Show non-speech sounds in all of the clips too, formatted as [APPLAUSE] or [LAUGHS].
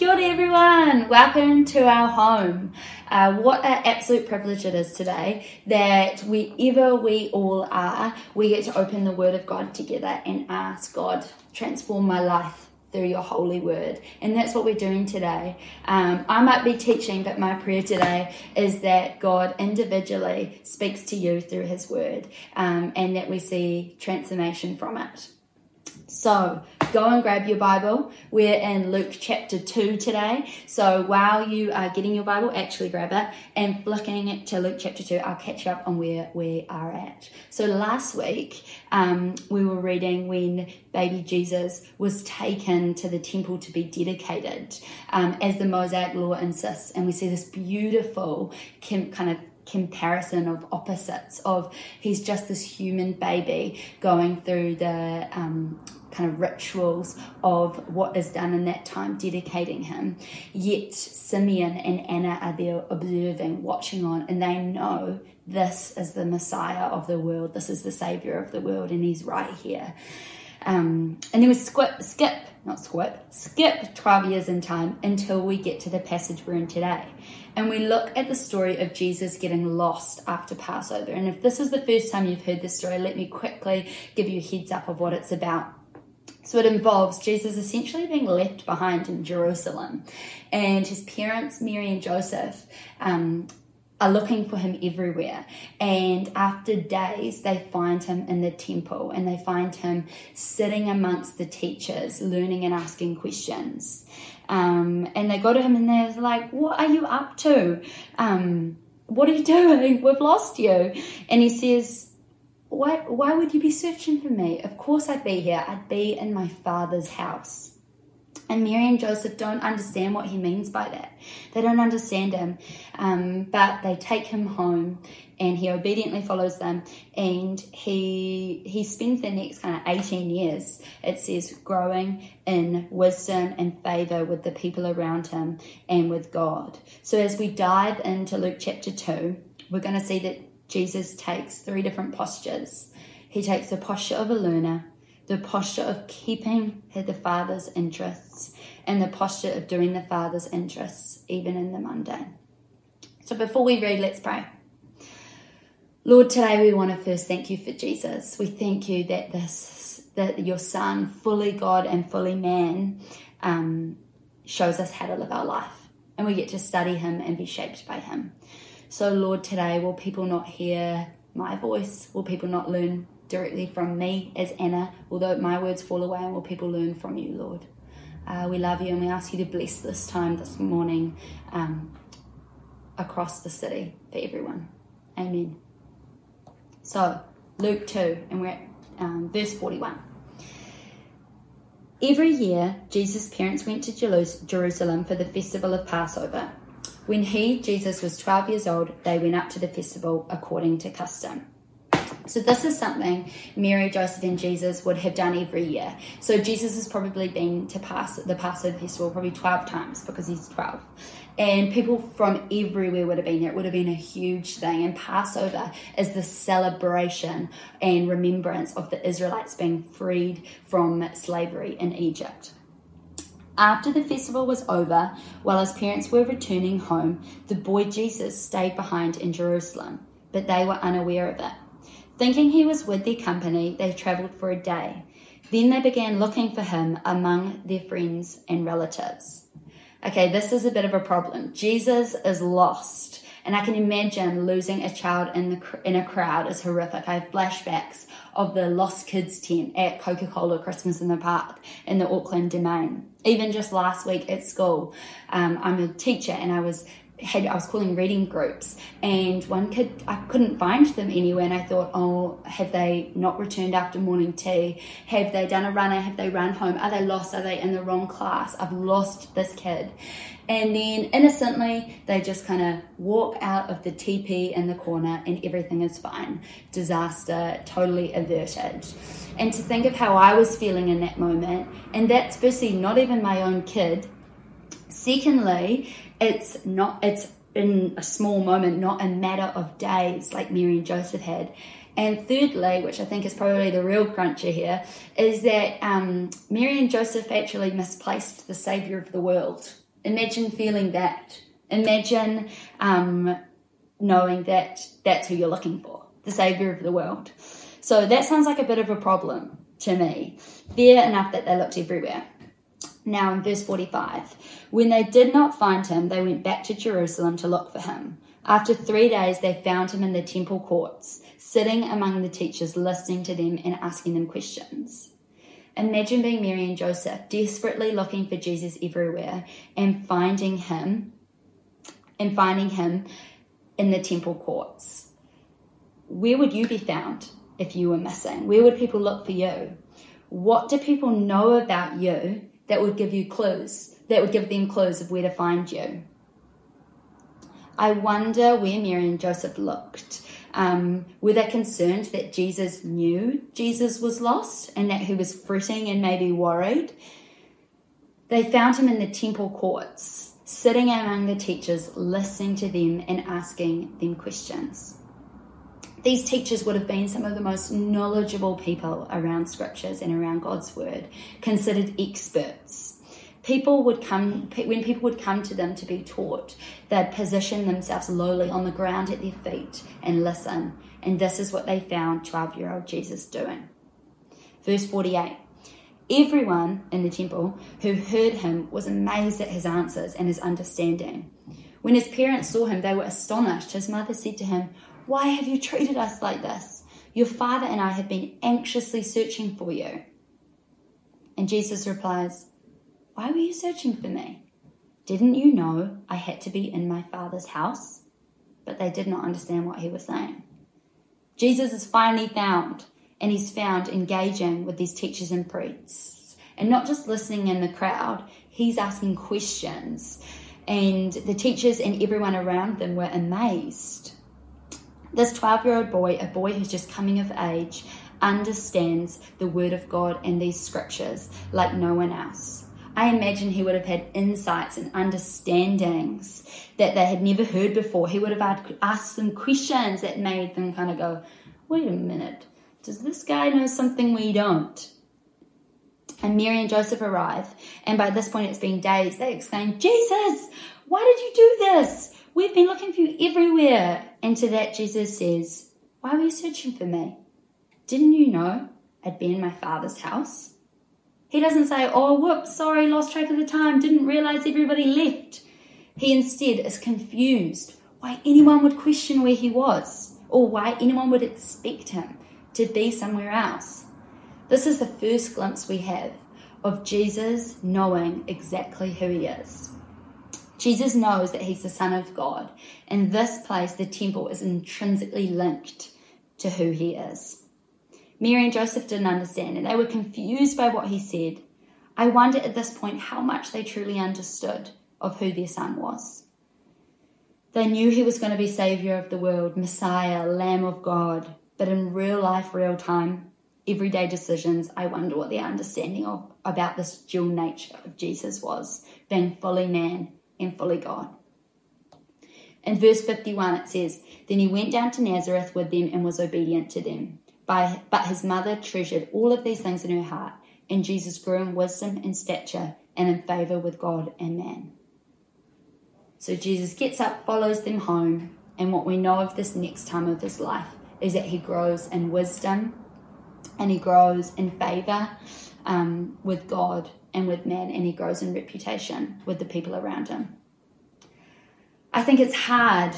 Kia ora everyone, welcome to our home. Uh, what an absolute privilege it is today that wherever we all are, we get to open the Word of God together and ask God, transform my life through your holy word. And that's what we're doing today. Um, I might be teaching, but my prayer today is that God individually speaks to you through his word um, and that we see transformation from it. So go and grab your Bible. We're in Luke chapter 2 today. So while you are getting your Bible, actually grab it and flicking it to Luke chapter 2, I'll catch you up on where we are at. So last week, um, we were reading when baby Jesus was taken to the temple to be dedicated um, as the Mosaic law insists. And we see this beautiful kind of comparison of opposites of he's just this human baby going through the um, kind of rituals of what is done in that time, dedicating him. Yet Simeon and Anna are there observing, watching on, and they know this is the Messiah of the world, this is the Savior of the world, and he's right here. Um, and then we skip, skip, not skip, skip 12 years in time until we get to the passage we're in today. And we look at the story of Jesus getting lost after Passover. And if this is the first time you've heard this story, let me quickly give you a heads up of what it's about. So it involves Jesus essentially being left behind in Jerusalem, and his parents, Mary and Joseph, um, are looking for him everywhere. And after days, they find him in the temple and they find him sitting amongst the teachers, learning and asking questions. Um, and they go to him and they're like, What are you up to? Um, what are you [LAUGHS] doing? We've lost you. And he says, why, why would you be searching for me? Of course I'd be here. I'd be in my father's house. And Mary and Joseph don't understand what he means by that. They don't understand him. Um, but they take him home and he obediently follows them and he he spends the next kind of 18 years it says growing in wisdom and favor with the people around him and with god so as we dive into luke chapter 2 we're going to see that Jesus takes three different postures. He takes the posture of a learner, the posture of keeping the Father's interests, and the posture of doing the Father's interests, even in the mundane. So before we read, let's pray. Lord, today we want to first thank you for Jesus. We thank you that this, that your Son, fully God and fully man, um, shows us how to live our life, and we get to study him and be shaped by him. So, Lord, today, will people not hear my voice? Will people not learn directly from me as Anna, although my words fall away? And will people learn from you, Lord? Uh, we love you and we ask you to bless this time this morning um, across the city for everyone. Amen. So, Luke 2, and we're at um, verse 41. Every year, Jesus' parents went to Jerusalem for the festival of Passover. When he, Jesus, was 12 years old, they went up to the festival according to custom. So this is something Mary, Joseph, and Jesus would have done every year. So Jesus has probably been to pass the Passover festival probably 12 times because he's 12. And people from everywhere would have been there. It would have been a huge thing. And Passover is the celebration and remembrance of the Israelites being freed from slavery in Egypt. After the festival was over, while his parents were returning home, the boy Jesus stayed behind in Jerusalem, but they were unaware of it. Thinking he was with their company, they travelled for a day. Then they began looking for him among their friends and relatives. Okay, this is a bit of a problem. Jesus is lost. And I can imagine losing a child in the in a crowd is horrific. I have flashbacks of the lost kids tent at Coca Cola Christmas in the Park in the Auckland Domain. Even just last week at school, um, I'm a teacher and I was had I was calling reading groups, and one kid I couldn't find them anywhere, and I thought, oh, have they not returned after morning tea? Have they done a runner? Have they run home? Are they lost? Are they in the wrong class? I've lost this kid, and then innocently they just kind of walk out of the TP in the corner, and everything is fine. Disaster totally averted. And to think of how I was feeling in that moment, and that's firstly not even my own kid. Secondly, it's not it's in a small moment, not a matter of days like Mary and Joseph had. And thirdly, which I think is probably the real cruncher here, is that um, Mary and Joseph actually misplaced the Savior of the world. Imagine feeling that. Imagine um, knowing that that's who you're looking for, the Savior of the world. So that sounds like a bit of a problem to me. Fair enough that they looked everywhere. Now, in verse 45, when they did not find him, they went back to Jerusalem to look for him. After three days, they found him in the temple courts, sitting among the teachers, listening to them and asking them questions. Imagine being Mary and Joseph, desperately looking for Jesus everywhere and finding him and finding him in the temple courts. Where would you be found if you were missing? Where would people look for you? What do people know about you that would give you clues, that would give them clues of where to find you? I wonder where Mary and Joseph looked. Um, were they concerned that Jesus knew Jesus was lost and that he was fretting and maybe worried? They found him in the temple courts, sitting among the teachers, listening to them and asking them questions. These teachers would have been some of the most knowledgeable people around scriptures and around God's word, considered experts. People would come when people would come to them to be taught they'd position themselves lowly on the ground at their feet and listen. And this is what they found 12 year old jesus doing. Verse 48 everyone in the temple who heard him was amazed at his answers and his understanding. When his parents saw him they were astonished. His mother said to him why have you treated us like this your father and i have been anxiously searching for you and jesus replies why were you searching for me? Didn't you know I had to be in my father's house? But they did not understand what he was saying. Jesus is finally found, and he's found engaging with these teachers and priests. And not just listening in the crowd, he's asking questions. And the teachers and everyone around them were amazed. This 12 year old boy, a boy who's just coming of age, understands the Word of God and these scriptures like no one else. I imagine he would have had insights and understandings that they had never heard before. He would have asked them questions that made them kind of go, wait a minute, does this guy know something we don't? And Mary and Joseph arrive, and by this point it's been days. They exclaim, Jesus, why did you do this? We've been looking for you everywhere. And to that, Jesus says, Why were you searching for me? Didn't you know I'd be in my father's house? He doesn't say, oh, whoops, sorry, lost track of the time, didn't realize everybody left. He instead is confused why anyone would question where he was or why anyone would expect him to be somewhere else. This is the first glimpse we have of Jesus knowing exactly who he is. Jesus knows that he's the Son of God, and this place, the temple, is intrinsically linked to who he is. Mary and Joseph didn't understand and they were confused by what he said. I wonder at this point how much they truly understood of who their son was. They knew he was going to be Saviour of the world, Messiah, Lamb of God, but in real life, real time, everyday decisions, I wonder what their understanding of about this dual nature of Jesus was, being fully man and fully God. In verse 51, it says, Then he went down to Nazareth with them and was obedient to them. By, but his mother treasured all of these things in her heart, and Jesus grew in wisdom and stature and in favor with God and man. So Jesus gets up, follows them home, and what we know of this next time of his life is that he grows in wisdom and he grows in favor um, with God and with men, and he grows in reputation with the people around him. I think it's hard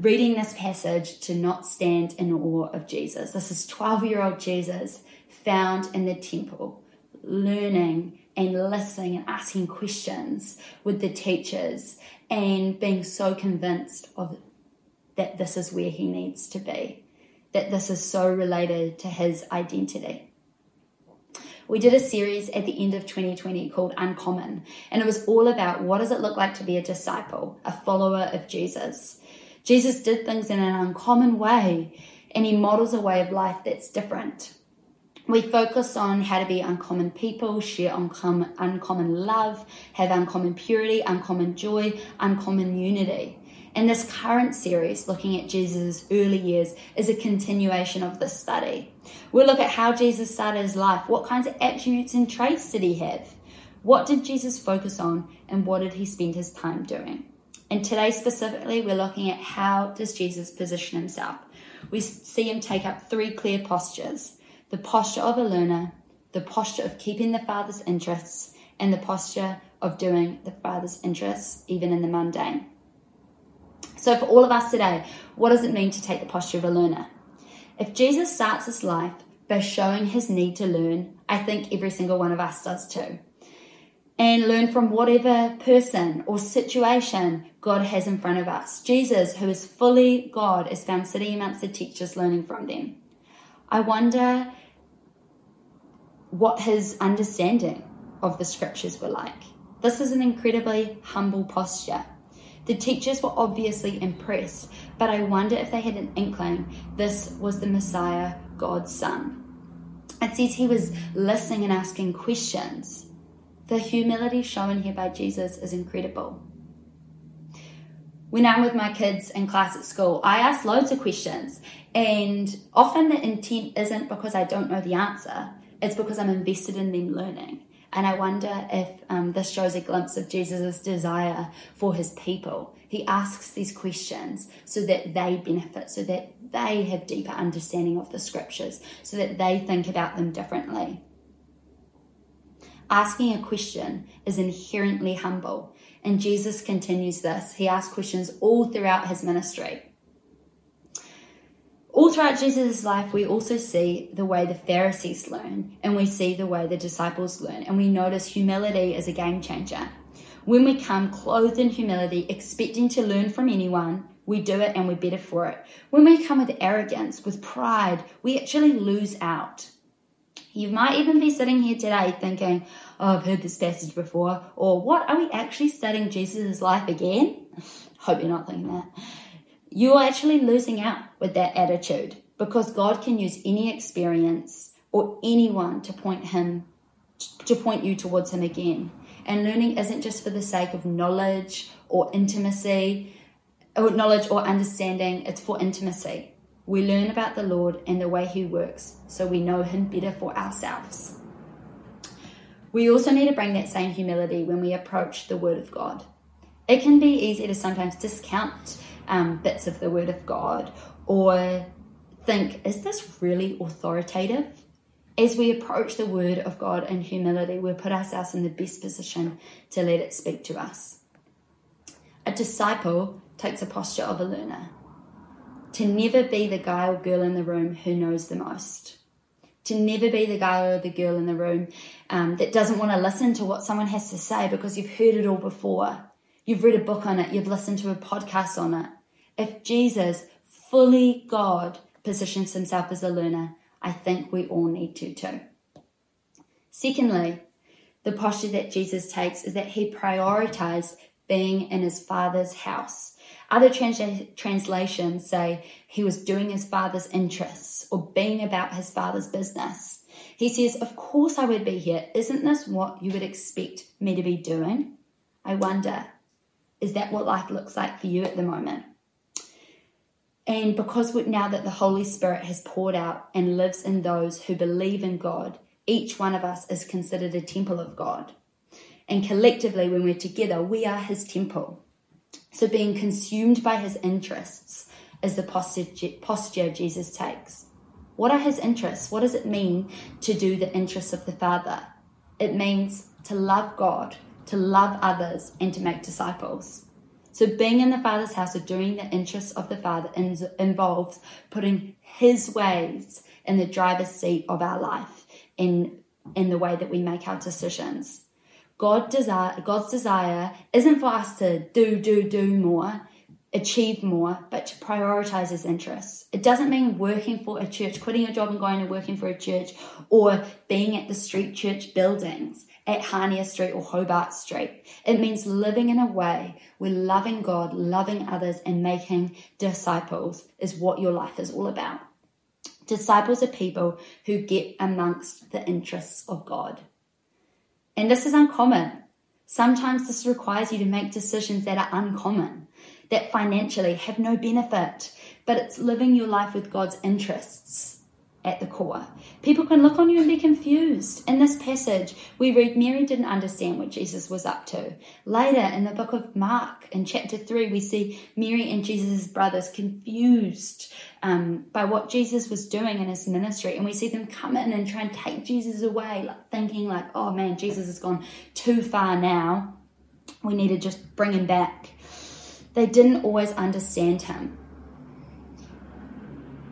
reading this passage to not stand in awe of Jesus. This is 12 year old Jesus found in the temple, learning and listening and asking questions with the teachers and being so convinced of that this is where he needs to be, that this is so related to his identity. We did a series at the end of 2020 called Uncommon, and it was all about what does it look like to be a disciple, a follower of Jesus. Jesus did things in an uncommon way and he models a way of life that's different. We focus on how to be uncommon people, share uncommon, uncommon love, have uncommon purity, uncommon joy, uncommon unity. And this current series, looking at Jesus' early years, is a continuation of this study. We'll look at how Jesus started his life, what kinds of attributes and traits did he have, What did Jesus focus on and what did he spend his time doing? And today specifically, we're looking at how does Jesus position himself. We see him take up three clear postures the posture of a learner, the posture of keeping the Father's interests, and the posture of doing the Father's interests, even in the mundane. So, for all of us today, what does it mean to take the posture of a learner? If Jesus starts his life by showing his need to learn, I think every single one of us does too. And learn from whatever person or situation God has in front of us. Jesus, who is fully God, is found sitting amongst the teachers learning from them. I wonder what his understanding of the scriptures were like. This is an incredibly humble posture. The teachers were obviously impressed, but I wonder if they had an inkling this was the Messiah, God's Son. It says he was listening and asking questions. The humility shown here by Jesus is incredible. When I'm with my kids in class at school, I ask loads of questions, and often the intent isn't because I don't know the answer, it's because I'm invested in them learning. And I wonder if um, this shows a glimpse of Jesus' desire for his people. He asks these questions so that they benefit, so that they have deeper understanding of the scriptures, so that they think about them differently. Asking a question is inherently humble, and Jesus continues this. He asks questions all throughout his ministry. All throughout Jesus' life, we also see the way the Pharisees learn and we see the way the disciples learn, and we notice humility as a game changer. When we come clothed in humility, expecting to learn from anyone, we do it and we're better for it. When we come with arrogance, with pride, we actually lose out. You might even be sitting here today thinking, Oh, I've heard this passage before, or what? Are we actually studying Jesus' life again? [LAUGHS] Hope you're not thinking that you're actually losing out with that attitude because God can use any experience or anyone to point him to point you towards him again. And learning isn't just for the sake of knowledge or intimacy or knowledge or understanding, it's for intimacy. We learn about the Lord and the way he works so we know him better for ourselves. We also need to bring that same humility when we approach the Word of God. It can be easy to sometimes discount um, bits of the Word of God or think, is this really authoritative? As we approach the Word of God in humility, we put ourselves in the best position to let it speak to us. A disciple takes a posture of a learner, to never be the guy or girl in the room who knows the most. To never be the guy or the girl in the room um, that doesn't want to listen to what someone has to say because you've heard it all before. You've read a book on it, you've listened to a podcast on it. If Jesus, fully God, positions himself as a learner, I think we all need to too. Secondly, the posture that Jesus takes is that he prioritized being in his father's house. Other trans- translations say he was doing his father's interests or being about his father's business. He says, Of course I would be here. Isn't this what you would expect me to be doing? I wonder, is that what life looks like for you at the moment? And because now that the Holy Spirit has poured out and lives in those who believe in God, each one of us is considered a temple of God. And collectively, when we're together, we are his temple. So being consumed by his interests is the posture Jesus takes. What are his interests? What does it mean to do the interests of the Father? It means to love God, to love others, and to make disciples. So being in the Father's house or doing the interests of the Father involves putting His ways in the driver's seat of our life in in the way that we make our decisions. God desire God's desire isn't for us to do, do, do more, achieve more, but to prioritize his interests. It doesn't mean working for a church, quitting a job and going and working for a church, or being at the street church buildings at Hania Street or Hobart Street. It means living in a way where loving God, loving others, and making disciples is what your life is all about. Disciples are people who get amongst the interests of God. And this is uncommon. Sometimes this requires you to make decisions that are uncommon, that financially have no benefit, but it's living your life with God's interests. at the core. People can look on you and be confused. In this passage, we read Mary didn't understand what Jesus was up to. Later, in the book of Mark, in chapter 3, we see Mary and Jesus' brothers confused um, by what Jesus was doing in his ministry. And we see them come in and try and take Jesus away, like thinking like, oh man, Jesus has gone too far now. We need to just bring him back. They didn't always understand him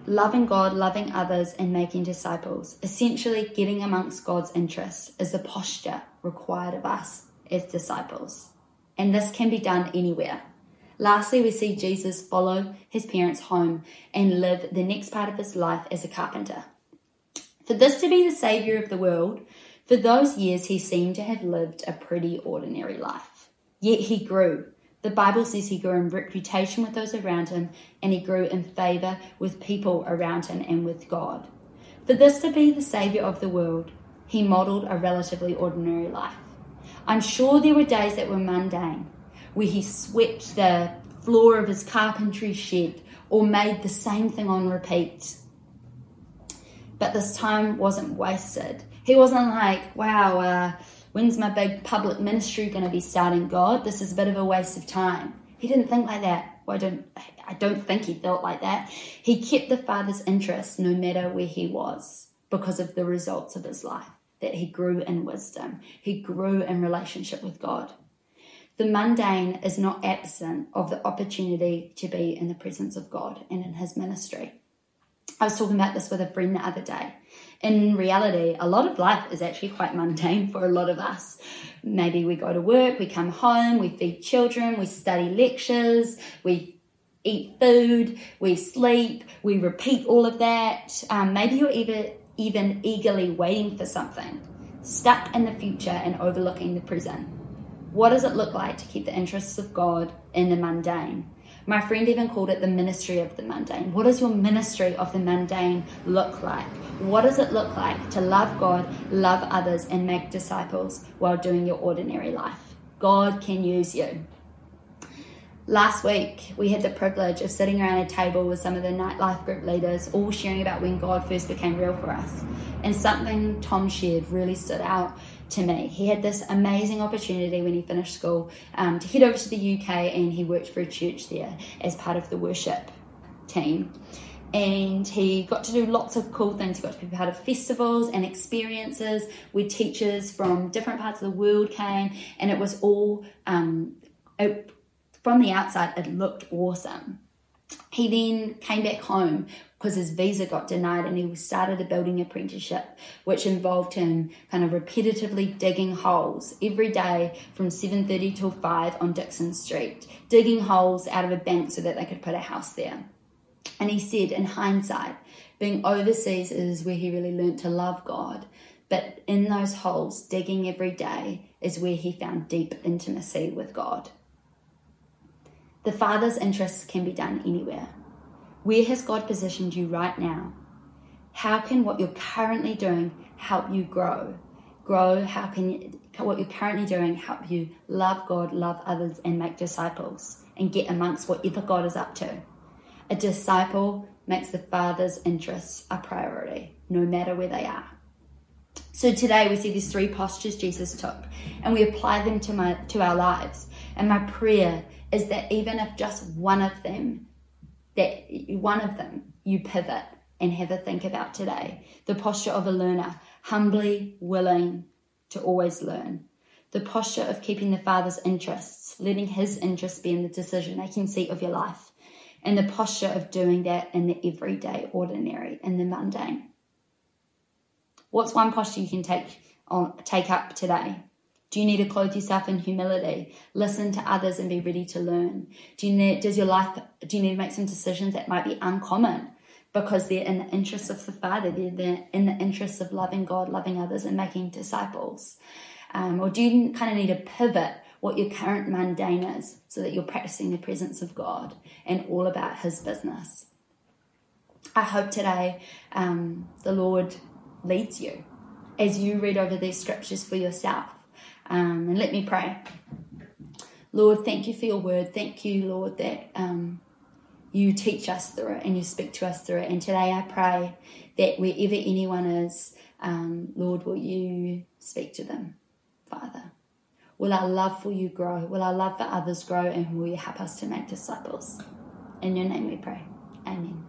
loving God, loving others, and making disciples. Essentially, getting amongst God's interests is the posture required of us as disciples. And this can be done anywhere. Lastly, we see Jesus follow his parents home and live the next part of his life as a carpenter. For this to be the Saviour of the world, for those years he seemed to have lived a pretty ordinary life. Yet he grew the Bible says he grew in reputation with those around him and he grew in favor with people around him and with God. For this to be the Savior of the world, he modeled a relatively ordinary life. I'm sure there were days that were mundane, where he swept the floor of his carpentry shed or made the same thing on repeat. But this time wasn't wasted. He wasn't like, wow, uh, When's my big public ministry going to be starting, God? This is a bit of a waste of time. He didn't think like that. Well, I don't, I don't think he felt like that. He kept the Father's interest no matter where he was because of the results of his life, that he grew in wisdom. He grew in relationship with God. The mundane is not absent of the opportunity to be in the presence of God and in his ministry. I was talking about this with a friend the other day in reality, a lot of life is actually quite mundane for a lot of us. Maybe we go to work, we come home, we feed children, we study lectures, we eat food, we sleep, we repeat all of that. Um, maybe you're even, even eagerly waiting for something, stuck in the future and overlooking the present. What does it look like to keep the interests of God in the mundane? My friend even called it the ministry of the mundane. What does your ministry of the mundane look like? What does it look like to love God, love others, and make disciples while doing your ordinary life? God can use you. Last week, we had the privilege of sitting around a table with some of the nightlife group leaders, all sharing about when God first became real for us. And something Tom shared really stood out to me. He had this amazing opportunity when he finished school um, to head over to the UK and he worked for a church there as part of the worship team. And he got to do lots of cool things. He got to be part of festivals and experiences where teachers from different parts of the world came, and it was all um, it, from the outside, it looked awesome. He then came back home because his visa got denied and he started a building apprenticeship which involved him kind of repetitively digging holes every day from 7.30 till 5 on dixon street digging holes out of a bank so that they could put a house there. And he said in hindsight being overseas is where he really learned to love god but in those holes digging every day is where he found deep intimacy with god. The father's interests can be done anywhere where has God positioned you right now? How can what you're currently doing help you grow? Grow, how can what you're currently doing help you love God, love others, and make disciples and get amongst whatever God is up to? A disciple makes the Father's interests a priority, no matter where they are. So today we see these three postures Jesus took, and we apply them to my to our lives. And my prayer is that even if just one of them that one of them you pivot and have a think about today. The posture of a learner, humbly willing to always learn. The posture of keeping the Father's interests, letting His interests be in the decision making seat of your life. And the posture of doing that in the everyday, ordinary, in the mundane. What's one posture you can take on take up today? Do you need to clothe yourself in humility? Listen to others and be ready to learn. Do you need, does your life, do you need to make some decisions that might be uncommon because they're in the interests of the Father, they're in the interests of loving God, loving others, and making disciples? Um, or do you kind of need to pivot what your current mundane is so that you're practicing the presence of God and all about His business? I hope today um, the Lord leads you as you read over these scriptures for yourself um, and let me pray. Lord, thank you for your word. Thank you, Lord, that um, you teach us through it and you speak to us through it. And today I pray that wherever anyone is, um, Lord, will you speak to them, Father? Will our love for you grow? Will our love for others grow? And will you help us to make disciples? In your name we pray. Amen.